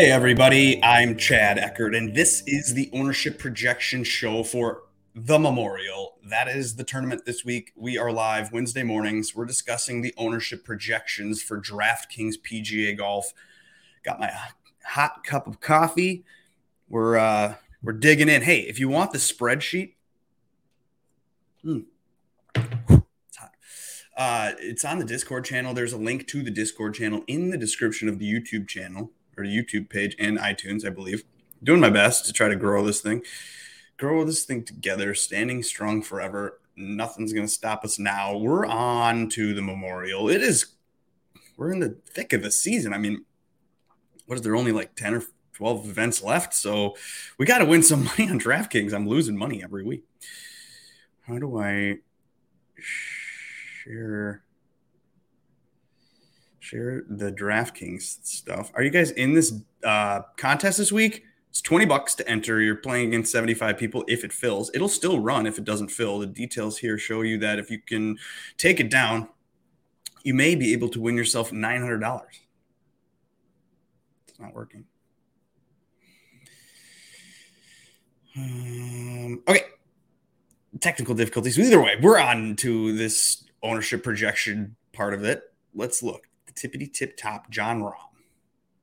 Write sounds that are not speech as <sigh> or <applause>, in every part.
Hey, everybody, I'm Chad Eckert, and this is the ownership projection show for the Memorial. That is the tournament this week. We are live Wednesday mornings. We're discussing the ownership projections for DraftKings PGA Golf. Got my hot cup of coffee. We're uh, we're digging in. Hey, if you want the spreadsheet, hmm. Uh, it's on the Discord channel. There's a link to the Discord channel in the description of the YouTube channel or YouTube page and iTunes, I believe. Doing my best to try to grow this thing, grow this thing together, standing strong forever. Nothing's going to stop us now. We're on to the memorial. It is, we're in the thick of the season. I mean, what is there only like 10 or 12 events left? So we got to win some <laughs> money on DraftKings. I'm losing money every week. How do I share? Share the DraftKings stuff. Are you guys in this uh, contest this week? It's 20 bucks to enter. You're playing against 75 people if it fills. It'll still run if it doesn't fill. The details here show you that if you can take it down, you may be able to win yourself $900. It's not working. Um, okay. Technical difficulties. Either way, we're on to this ownership projection part of it. Let's look tippity tip top Jon Rahm.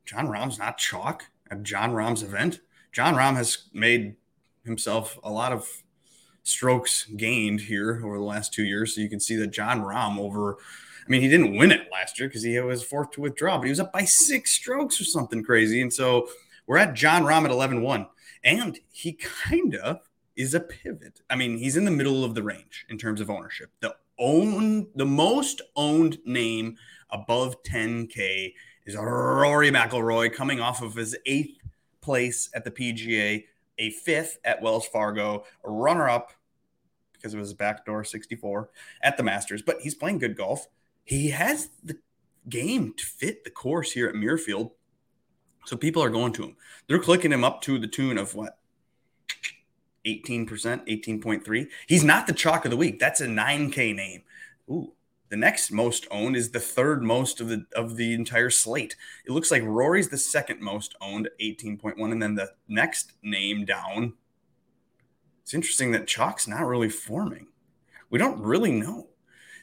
Jon Rahm's not chalk at Jon Rahm's event. Jon Rahm has made himself a lot of strokes gained here over the last two years. So you can see that Jon Rahm over, I mean, he didn't win it last year because he was forced to withdraw, but he was up by six strokes or something crazy. And so we're at Jon Rahm at 11 1. And he kind of is a pivot. I mean, he's in the middle of the range in terms of ownership. The own the most owned name above 10K is Rory McIlroy coming off of his eighth place at the PGA, a fifth at Wells Fargo, a runner up because it was backdoor 64 at the Masters, but he's playing good golf. He has the game to fit the course here at Muirfield. So people are going to him. They're clicking him up to the tune of what? 18%, 18.3. He's not the chalk of the week. That's a 9K name. Ooh, the next most owned is the third most of the of the entire slate. It looks like Rory's the second most owned, 18.1, and then the next name down. It's interesting that chalk's not really forming. We don't really know.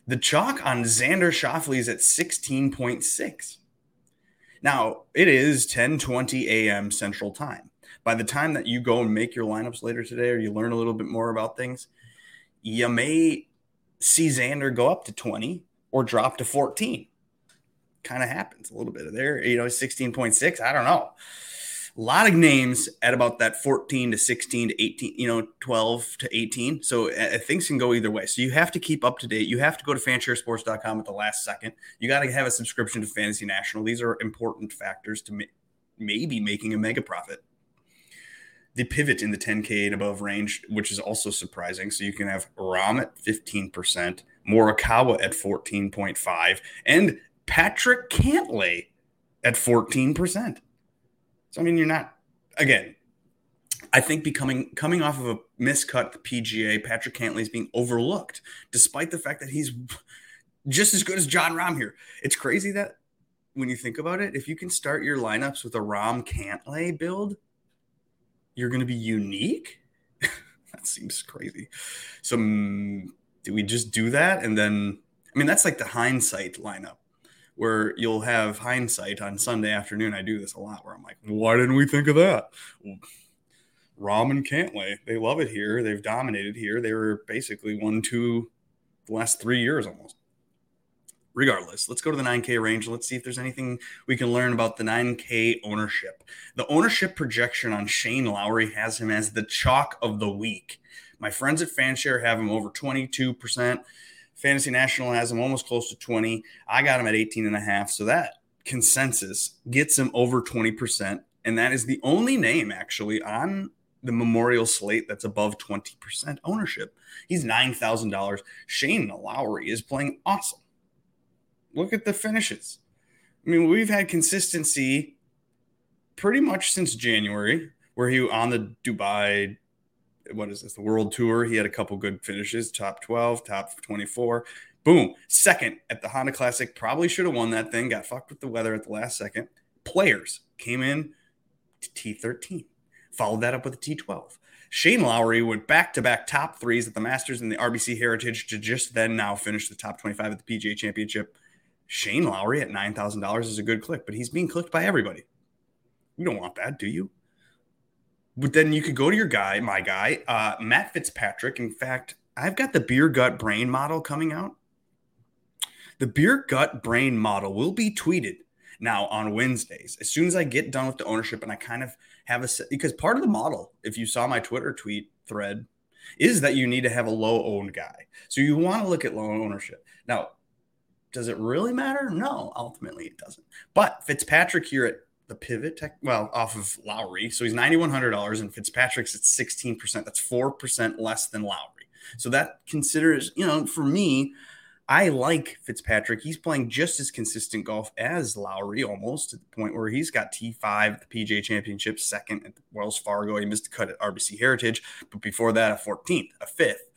The chalk on Xander Schauffele is at 16.6. Now, it is 10:20 a.m. Central Time. By the time that you go and make your lineups later today or you learn a little bit more about things, you may see Xander go up to 20 or drop to 14. Kind of happens a little bit of there, you know, 16.6. I don't know. A lot of names at about that 14 to 16 to 18, you know, 12 to 18. So uh, things can go either way. So you have to keep up to date. You have to go to fansharesports.com at the last second. You got to have a subscription to Fantasy National. These are important factors to ma- maybe making a mega profit the pivot in the 10K and above range, which is also surprising. So you can have Rahm at 15%, Morikawa at 14.5, and Patrick Cantlay at 14%. So I mean, you're not again. I think becoming coming off of a miscut PGA, Patrick Cantlay is being overlooked, despite the fact that he's just as good as Jon Rahm here. It's crazy that when you think about it, if you can start your lineups with a Rahm Cantlay build, you're going to be unique. <laughs> that seems crazy. So, um, do we just do that? And then, I mean, that's like the hindsight lineup where you'll have hindsight on Sunday afternoon. I do this a lot where I'm like, why didn't we think of that? Well, Rahm and Cantlay, they love it here. They've dominated here. They were basically one, two, the last three years almost regardless, let's go to the 9K range. Let's see if there's anything we can learn about the 9K ownership. The ownership projection on Shane Lowry has him as the chalk of the week. My friends at Fanshare have him over 22%. Fantasy National has him almost close to 20. I got him at 18 and a half. So that consensus gets him over 20%. And that is the only name actually on the memorial slate that's above 20% ownership. He's $9,000. Shane Lowry is playing awesome. Look at the finishes. I mean, we've had consistency pretty much since January, where he on the Dubai, what is this, the World Tour. He had a couple good finishes, top 12, top 24. Boom. Second at the Honda Classic. Probably should have won that thing. Got fucked with the weather at the last second. Players came in to T13. Followed that up with a T12. Shane Lowry went back to back top threes at the Masters and the RBC Heritage to just then now finish the top 25 at the PGA Championship. Shane Lowry at $9,000 is a good click, but he's being clicked by everybody. You don't want that, do you? But then you could go to your guy, my guy, uh, Matt Fitzpatrick. In fact, I've got the beer gut brain model coming out. The beer gut brain model will be tweeted now on Wednesdays. As soon as I get done with the ownership and I kind of have a because part of the model, if you saw my Twitter tweet thread, is that you need to have a low owned guy. So you want to look at low ownership. Now, does it really matter? No, ultimately it doesn't. But Fitzpatrick here at the pivot tech, well, off of Lowry. So he's $9,100 and Fitzpatrick's at 16%. That's 4% less than Lowry. So that considers, you know, for me, I like Fitzpatrick. He's playing just as consistent golf as Lowry, almost to the point where he's got T5, the PGA Championship, second at Wells Fargo. He missed a cut at RBC Heritage, but before that, a 14th, a fifth.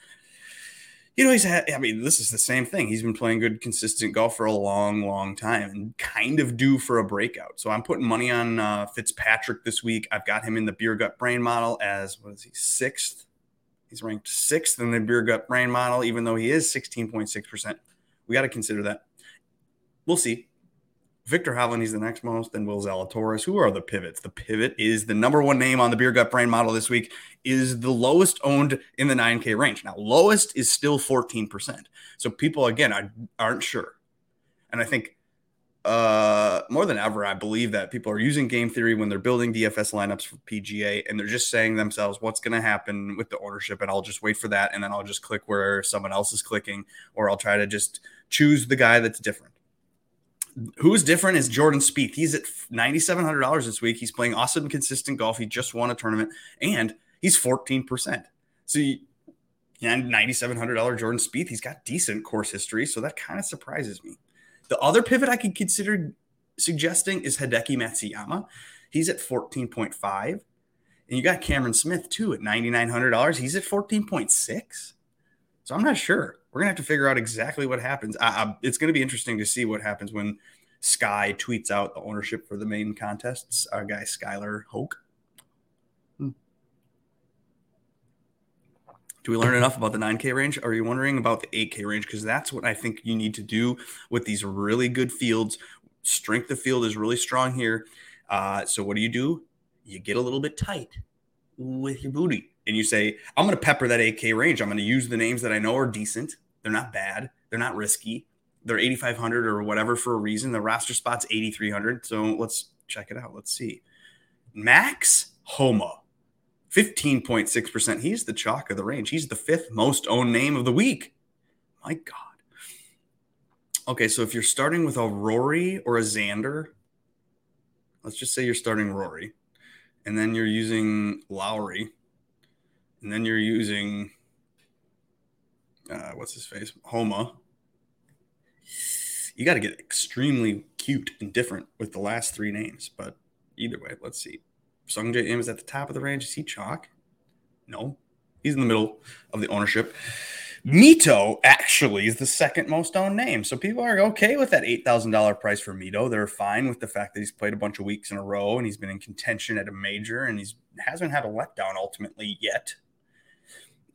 You know, he's had, I mean, this is the same thing. He's been playing good, consistent golf for a long, long time and kind of due for a breakout. So I'm putting money on uh, Fitzpatrick this week. I've got him in the beer gut brain model as, what is he, sixth He's ranked sixth in the beer gut brain model, even though he is 16.6%. We got to consider that. We'll see. Viktor Hovland, he's the next most, then Will Zalatoris. Who are the pivots? The pivot is the number one name on the beer gut brain model this week, is the lowest owned in the 9K range. Now, lowest is still 14%. So people, again, aren't sure. And I think uh, more than ever, I believe that people are using game theory when they're building DFS lineups for PGA, and they're just saying themselves, "What's going to happen with the ownership?" And I'll just wait for that, and then I'll just click where someone else is clicking, or I'll try to just choose the guy that's different. Who's different is Jordan Spieth. He's at ninety seven hundred dollars this week. He's playing awesome, consistent golf. He just won a tournament, and he's fourteen percent. So. You, and $9,700 Jordan Spieth. He's got decent course history, so that kind of surprises me. The other pivot I could consider suggesting is Hideki Matsuyama. He's at 14.5. And you got Cameron Smith too at $9,900. He's at 14.6. So I'm not sure. We're going to have to figure out exactly what happens. I, I, it's going to be interesting to see what happens when Sky tweets out the ownership for the main contests. Our guy, Skylar Hoke. Do we learn enough about the 9K range? Are you wondering about the 8K range? Because that's what I think you need to do with these really good fields. Strength of field is really strong here. Uh, so what do you do? You get a little bit tight with your booty and you say, I'm going to pepper that 8K range. I'm going to use the names that I know are decent. They're not bad. They're not risky. They're 8,500 or whatever for a reason. The roster spot's 8,300. So let's check it out. Let's see. Max Homa 15.6%. He's the chalk of the range. He's the fifth most owned name of the week. My God. Okay, so if you're starting with a Rory or a Xander, let's just say you're starting Rory, and then you're using Lowry, and then you're using uh, what's his face, Homa. You got to get extremely cute and different with the last three names, but either way, let's see. Sungjae Im is at the top of the range. Is he chalk? No. He's in the middle of the ownership. Mito actually is the second most owned name. So people are okay with that $8,000 price for Mito. They're fine with the fact that he's played a bunch of weeks in a row and he's been in contention at a major and he's hasn't had a letdown ultimately yet.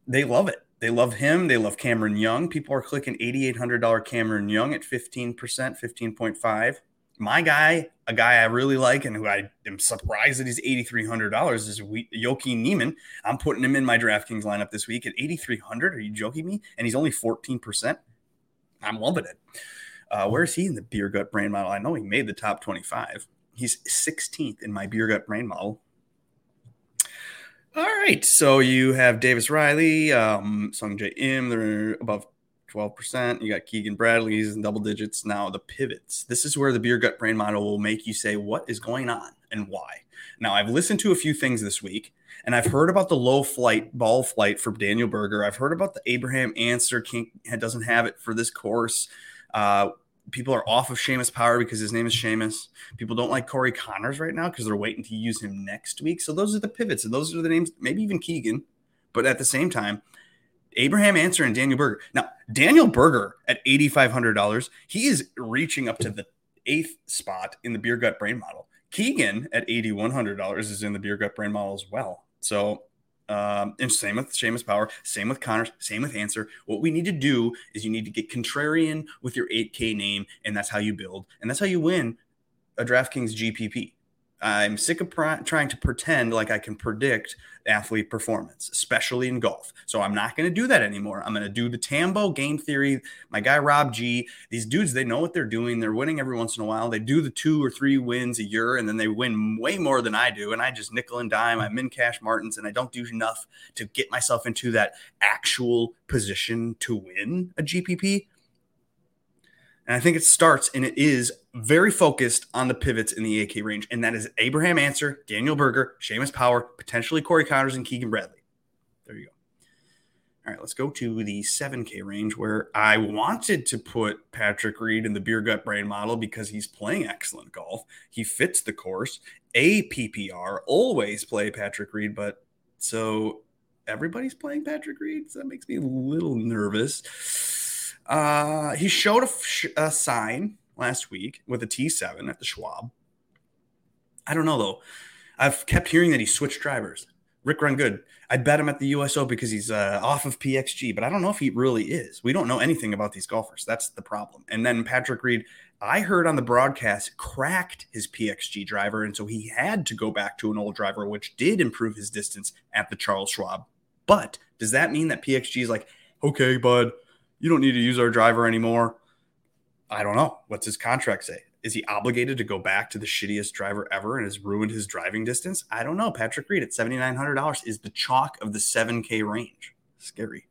They love it. They love him. They love Cameron Young. People are clicking $8,800 Cameron Young at 15%, 15.5 my guy, a guy I really like and who I am surprised that he's $8,300 is Joaquin Niemann. I'm putting him in my DraftKings lineup this week at 8,300. Are you joking me? And he's only 14%. I'm loving it. Uh, where is he in the beer gut brain model? I know he made the top 25. He's 16th in my beer gut brain model. All right. So you have Davis Riley, um, Sungjae Im. They're above 12%. You got Keegan Bradley's in double digits. Now, the pivots. This is where the beer gut brain model will make you say, what is going on and why? Now, I've listened to a few things this week, and I've heard about the low flight ball flight for Daniel Berger. I've heard about the Abraham Ancer King doesn't have it for this course. Uh, people are off of Seamus Power because his name is Seamus. People don't like Corey Conners right now because they're waiting to use him next week. So those are the pivots, and those are the names, maybe even Keegan. But at the same time, Abraham Ancer and Daniel Berger. Now, Daniel Berger at $8,500, he is reaching up to the eighth spot in the beer gut brain model. Keegan at $8,100 is in the beer gut brain model as well. So, um, and same with Seamus Power, same with Conners, same with Ancer. What we need to do is you need to get contrarian with your 8K name, and that's how you build, and that's how you win a DraftKings GPP. I'm sick of pr- trying to pretend like I can predict athlete performance, especially in golf. So I'm not going to do that anymore. I'm going to do the Tambo game theory. My guy Rob G, these dudes, they know what they're doing. They're winning every once in a while. They do the two or three wins a year, and then they win way more than I do. And I just nickel and dime. I'm in cash Martins, and I don't do enough to get myself into that actual position to win a GPP. And I think it starts and it is very focused on the pivots in the 8K range. And that is Abraham Ancer, Daniel Berger, Seamus Power, potentially Corey Conners, and Keegan Bradley. There you go. All right, let's go to the 7K range where I wanted to put Patrick Reed in the beer gut brain model because he's playing excellent golf. He fits the course. A PPR, always play Patrick Reed, but so everybody's playing Patrick Reed. So that makes me a little nervous. Uh, he showed a, a sign last week with a T7 at the Schwab. I don't know though. I've kept hearing that he switched drivers. Rick Run Good. I bet him at the USO because he's uh, off of PXG, but I don't know if he really is. We don't know anything about these golfers. That's the problem. And then Patrick Reed, I heard on the broadcast, cracked his PXG driver. And so he had to go back to an old driver, which did improve his distance at the Charles Schwab. But does that mean that PXG is like, okay, bud, you don't need to use our driver anymore. I don't know. What's his contract say? Is he obligated to go back to the shittiest driver ever and has ruined his driving distance? I don't know. Patrick Reed at $7,900 is the chalk of the 7K range. Scary.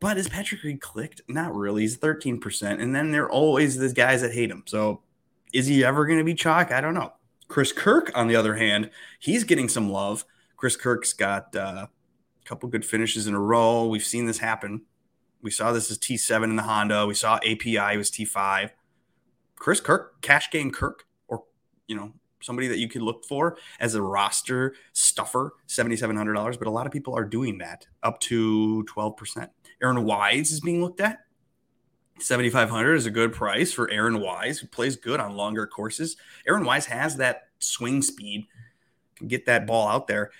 But is Patrick Reed clicked? Not really. He's 13%. And then there are always the guys that hate him. So is he ever going to be chalk? I don't know. Chris Kirk, on the other hand, he's getting some love. Chris Kirk's got uh, a couple good finishes in a row. We've seen this happen we saw this as T7 in the Honda. We saw API was T5. Chris Kirk, cash game Kirk, or you know, somebody that you could look for as a roster stuffer, $7,700. But a lot of people are doing that up to 12%. Aaron Wise is being looked at. 7500 is a good price for Aaron Wise, who plays good on longer courses. Aaron Wise has that swing speed, can get that ball out there.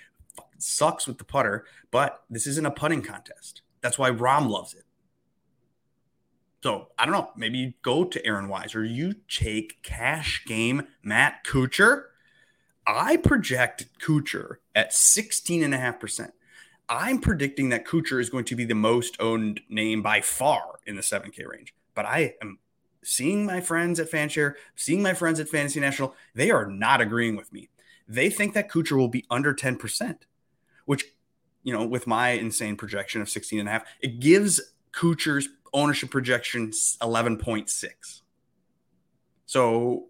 Sucks with the putter, but this isn't a putting contest. That's why Rom loves it. So I don't know. Maybe you go to Aaron Wise or you take cash game Matt Kuchar. I project Kuchar at 16.5%. I'm predicting that Kuchar is going to be the most owned name by far in the 7K range. But I am seeing my friends at Fanshare, seeing my friends at Fantasy National, they are not agreeing with me. They think that Kuchar will be under 10%, which, you know, with my insane projection of 16 and a half, it gives Kuchar's ownership projection 11.6. So,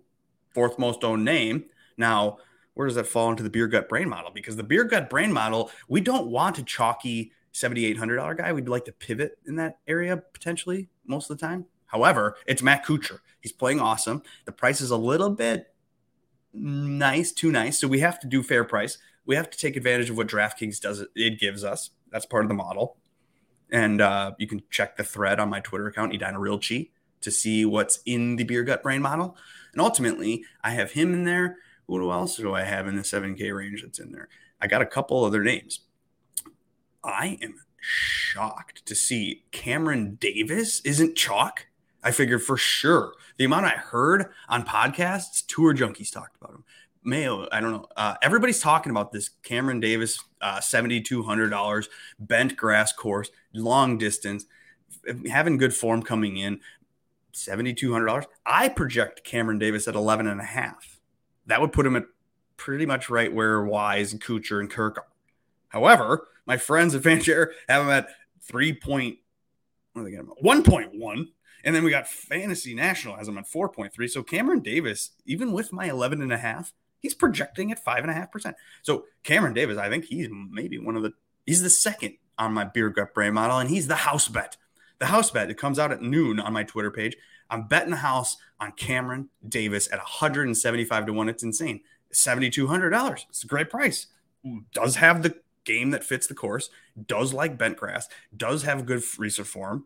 fourth most owned name. Now, where does that fall into the beer gut brain model? Because the beer gut brain model, we don't want a chalky $7,800 guy. We'd like to pivot in that area potentially most of the time. However, it's Matt Kuchar. He's playing awesome. The price is a little bit nice, too nice. So we have to do fair price. We have to take advantage of what DraftKings does. It gives us. That's part of the model. And uh, you can check the thread on my Twitter account, Edina Realchi, to see what's in the beer gut brain model. And ultimately, I have him in there. Who else do I have in the 7K range that's in there? I got a couple other names. I am shocked to see Cameron Davis isn't chalk. I figured for sure the amount I heard on podcasts, tour junkies talked about him. Mayo, I don't know. Uh, everybody's talking about this Cameron Davis, uh, $7,200 bent grass course, long distance, having good form coming in, $7,200. I project Cameron Davis at 11 and a half. That would put him at pretty much right where Wise and Kuchar and Kirk are. However, my friends at <laughs> Fanshare have him at 3 point, what are they 1.1. And then we got Fantasy National has him at 4.3. So Cameron Davis, even with my 11 and a half, He's projecting at five and a half percent. So Cameron Davis, I think he's maybe one of the he's the second on my beer gut brain model, and he's the house bet. The house bet it comes out at noon on my Twitter page. I'm betting the house on Cameron Davis at 175 to one. It's insane. $7,200. It's a great price. Does have the game that fits the course, does like bent grass, does have good recent form.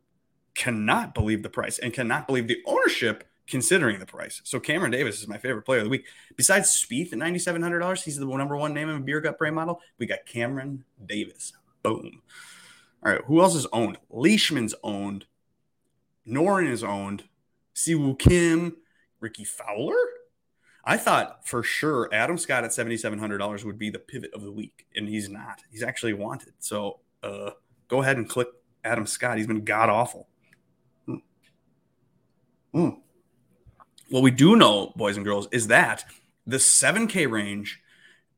Cannot believe the price and cannot believe the ownership considering the price. So Cameron Davis is my favorite player of the week. Besides Spieth at $9,700, he's the number one name in a beer gut brain model. We got Cameron Davis. Boom. All right, who else is owned? Leishman's owned. Noren is owned. Si Woo Kim, Rickie Fowler. I thought for sure Adam Scott at $7,700 would be the pivot of the week, and he's not. He's actually wanted. So uh, go ahead and click Adam Scott. He's been god awful. Mm. Mm. What we do know, boys and girls, is that the 7K range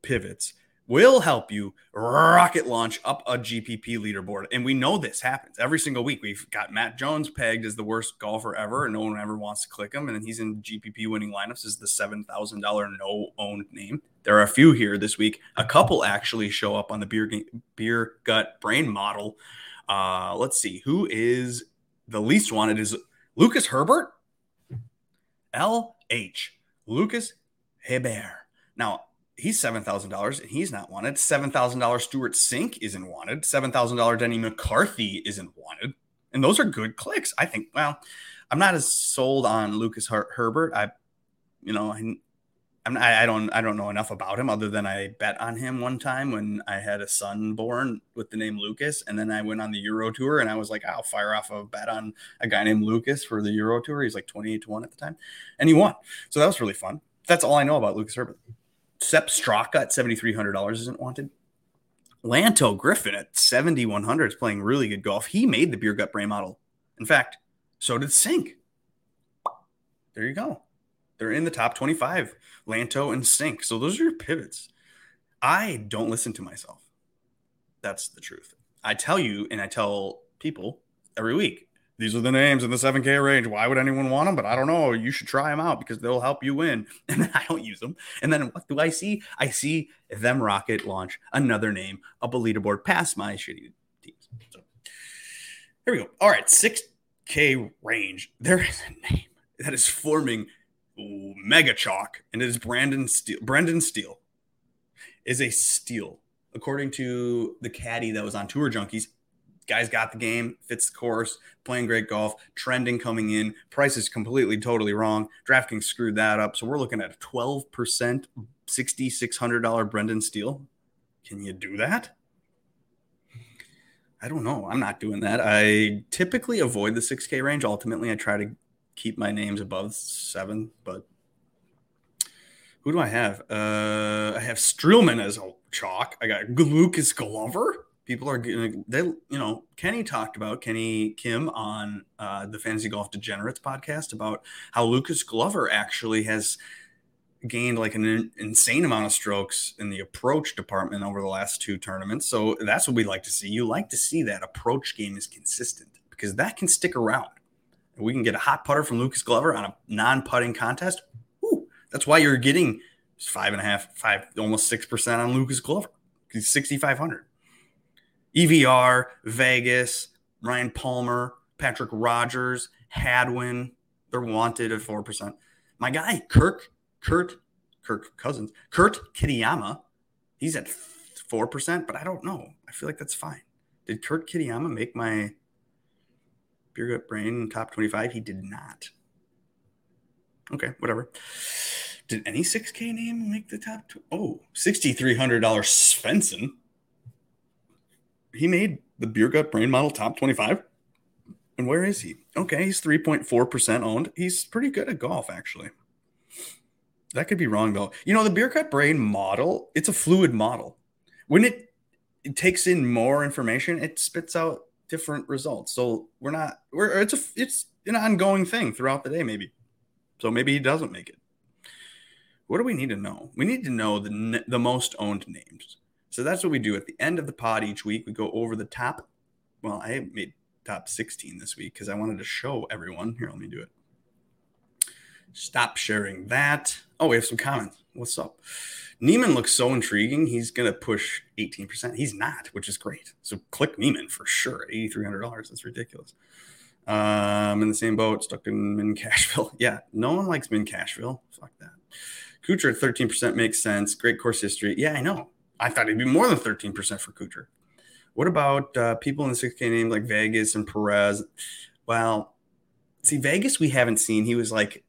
pivots will help you rocket launch up a GPP leaderboard. And we know this happens every single week. We've got Matt Jones pegged as the worst golfer ever, and no one ever wants to click him. And he's in GPP winning lineups as the $7,000 no owned name. There are a few here this week. A couple actually show up on the beer, beer gut brain model. Uh, let's see who is the least wanted is Lucas Herbert, LH, Lucas Herbert. Now, he's seven thousand dollars and he's not wanted. Seven thousand dollars Stewart Cink isn't wanted. Seven thousand dollars Denny McCarthy isn't wanted, and those are good clicks. I think. Well, I'm not as sold on Lucas Her- Herbert. I, you know, I, I'm not, I don't I don't know enough about him other than I bet on him one time when I had a son born with the name Lucas, and then I went on the Euro Tour and I was like, I'll fire off a bet on a guy named Lucas for the Euro Tour. He's like 28 to one at the time, and he won. So that was really fun. That's all I know about Lucas Herbert. Sepp Straka at $7,300 isn't wanted. Lanto Griffin at 7,100 is playing really good golf. He made the beer gut brain model. In fact, so did Cink. There you go. They're in the top 25, Lanto and Cink. So those are your pivots. I don't listen to myself. That's the truth. I tell you, and I tell people every week these are the names in the 7K range. Why would anyone want them? But I don't know. You should try them out because they'll help you win. <laughs> And then I don't use them. And then what do I see? I see them rocket launch another name up a leaderboard past my shitty teams. So here we go. All right, 6K range. There is a name that is forming mega chalk, and it is Brendan Steele. Brendan Steele is a steal. According to the caddy that was on Tour Junkies, Guys got the game, fits the course, playing great golf, trending coming in. Price is completely, totally wrong. DraftKings screwed that up. So we're looking at a 12%, $6,600 Brendan Steele. Can you do that? I don't know. I'm not doing that. I typically avoid the 6K range. Ultimately, I try to keep my names above seven, but who do I have? Uh, I have Streelman as a chalk. I got Lucas Glover people are going they you know kenny talked about kenny kim on uh, the fantasy golf degenerates podcast about how lucas glover actually has gained like an insane amount of strokes in the approach department over the last two tournaments so that's what we like to see you like to see that approach game is consistent because that can stick around we can get a hot putter from lucas glover on a non-putting contest Ooh, that's why you're getting five and a half five almost six percent on lucas glover he's 6500 EVR, Vegas, Ryan Palmer, Patrick Rodgers, Hadwin. They're wanted at 4%. My guy, Kirk, Kurt, Kirk Cousins, Kurt Kitayama, he's at 4%, but I don't know. I feel like that's fine. Did Kurt Kitayama make my beer gut brain top 25? He did not. Okay, whatever. Did any 6K name make the top? Two? Oh, $6,300 Svensson he made the beer gut brain model top 25. And where is he? Okay, he's 3.4% owned. He's pretty good at golf, actually. That could be wrong, though. You know, the beer gut brain model, it's a fluid model. When it, it takes in more information, it spits out different results. So we're not, we're, it's a, it's an ongoing thing throughout the day, maybe. So maybe he doesn't make it. What do we need to know? We need to know the, the most owned names. So that's what we do at the end of the pod each week. We go over the top. Well, I made top 16 this week because I wanted to show everyone. Here, let me do it. Stop sharing that. Oh, we have some comments. What's up? Niemann looks so intriguing. He's going to push 18%. He's not, which is great. So click Niemann for sure. $8,300. That's ridiculous. Um, in the same boat, stuck in Min Cashville. <laughs> Yeah, no one likes Min Cashville. Fuck that. Kuchar at 13% makes sense. Great course history. Yeah, I know. I thought he'd be more than 13% for Kuchar. What about uh, people in the 6K name like Vegas and Perez? Well, see, Vegas we haven't seen. He was like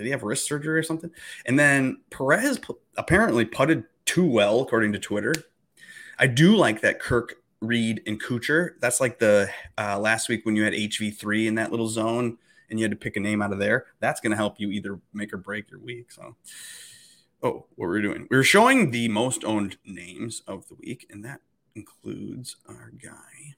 did he have wrist surgery or something? And then Perez apparently putted too well, according to Twitter. I do like that Kirk Reed and Kuchar. That's like the uh, last week when you had HV3 in that little zone and you had to pick a name out of there. That's going to help you either make or break your week. So, oh, what we're we doing? We we're showing the most owned names of the week, and that includes our guy.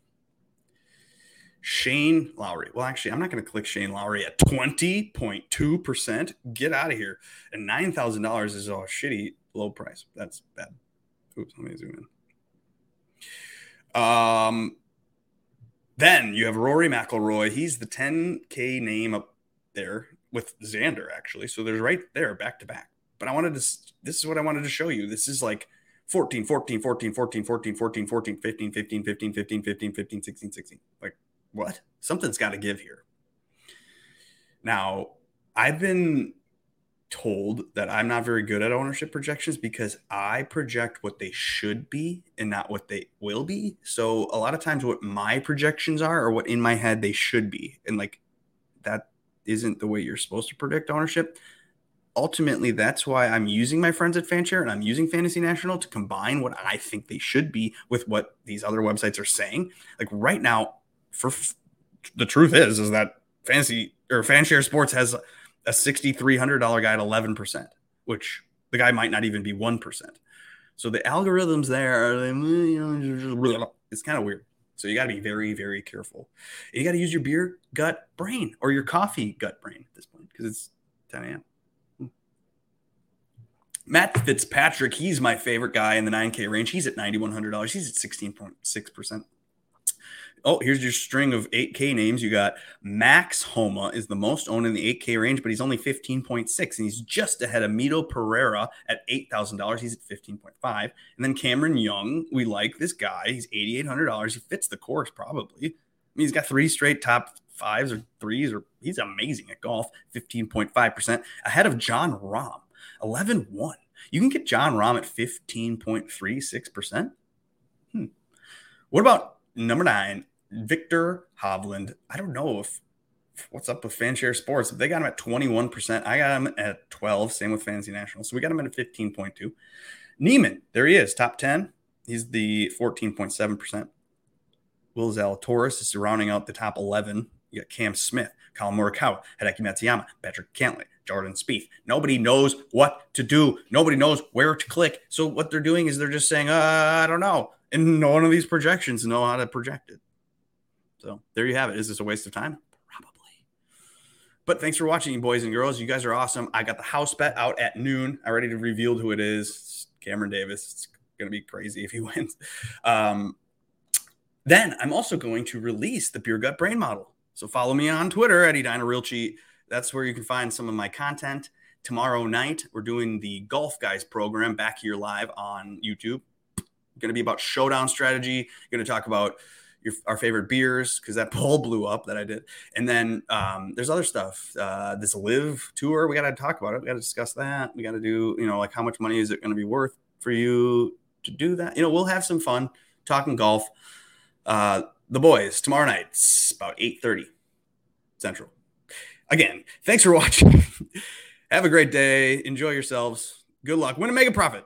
Shane Lowry. Well, actually, I'm not going to click Shane Lowry at 20.2%. Get out of here. And $9,000 is a shitty low price. That's bad. Oops, let me zoom in. Um, then you have Rory McIlroy. He's the 10K name up there with Xander, actually. So there's right there back to back. But I wanted to, this is what I wanted to show you. This is like 14, 14, 14, 14, 14, 14, 14, 15, 15, 15, 15, 15, 15, 16, 16. Like, what? Something's got to give here. Now, I've been told that I'm not very good at ownership projections because I project what they should be and not what they will be. So a lot of times what my projections are or what in my head they should be. And like that isn't the way you're supposed to predict ownership. Ultimately, that's why I'm using my friends at Fanshare and I'm using Fantasy National to combine what I think they should be with what these other websites are saying. Like right now, for the truth is, is that fantasy or Fanshare Sports has a $6,300 guy at 11%, which the guy might not even be 1%. So the algorithms there, are it's kind of weird. So you got to be very, very careful. You got to use your beer gut brain or your coffee gut brain at this point because it's 10 a.m. Matt Fitzpatrick, he's my favorite guy in the 9K range. He's at $9,100. He's at 16.6%. Oh, here's your string of 8K names. You got Max Homa is the most owned in the 8K range, but he's only 15.6, and he's just ahead of Mito Pereira at $8,000. He's at 15.5. And then Cameron Young, we like this guy. He's $8,800. He fits the course probably. I mean, he's got three straight top fives or threes, or he's amazing at golf, 15.5%, ahead of Jon Rahm, 11 1. You can get Jon Rahm at 15.36%. Hmm. What about number nine, Viktor Hovland. I don't know if what's up with Fanshare Sports. They got him at 21%, I got him at 12. Same with Fantasy National. So we got him at 15.2. Niemann, there he is, top 10. He's the 14.7%. Will Zalatoris is rounding out the top 11. You got Cam Smith, Collin Morikawa, Hideki Matsuyama, Patrick Cantlay, Jordan Spieth. Nobody knows what to do. Nobody knows where to click. So what they're doing is they're just saying, uh, I don't know. And none of these projections know how to project it. So there you have it. Is this a waste of time? Probably. But thanks for watching, boys and girls. You guys are awesome. I got the house bet out at noon. I already revealed who it is. It's Cameron Davis. It's going to be crazy if he <laughs> wins. Um, then I'm also going to release the Beer Gut Brain Model. So follow me on Twitter at Edina. That's where you can find some of my content. Tomorrow night, we're doing the Golf Guys program back here live on YouTube. Going to be about showdown strategy. Going to talk about your, our favorite beers because that <laughs> poll blew up that I did. And then um, there's other stuff. Uh, this live tour, we got to talk about it. We got to discuss that. We got to do, you know, like how much money is it going to be worth for you to do that? You know, we'll have some fun talking golf. Uh, the boys tomorrow night, it's about 8:30 Central. Again, thanks for <laughs> watching. have a great day. Enjoy yourselves. Good luck. Win and make a profit.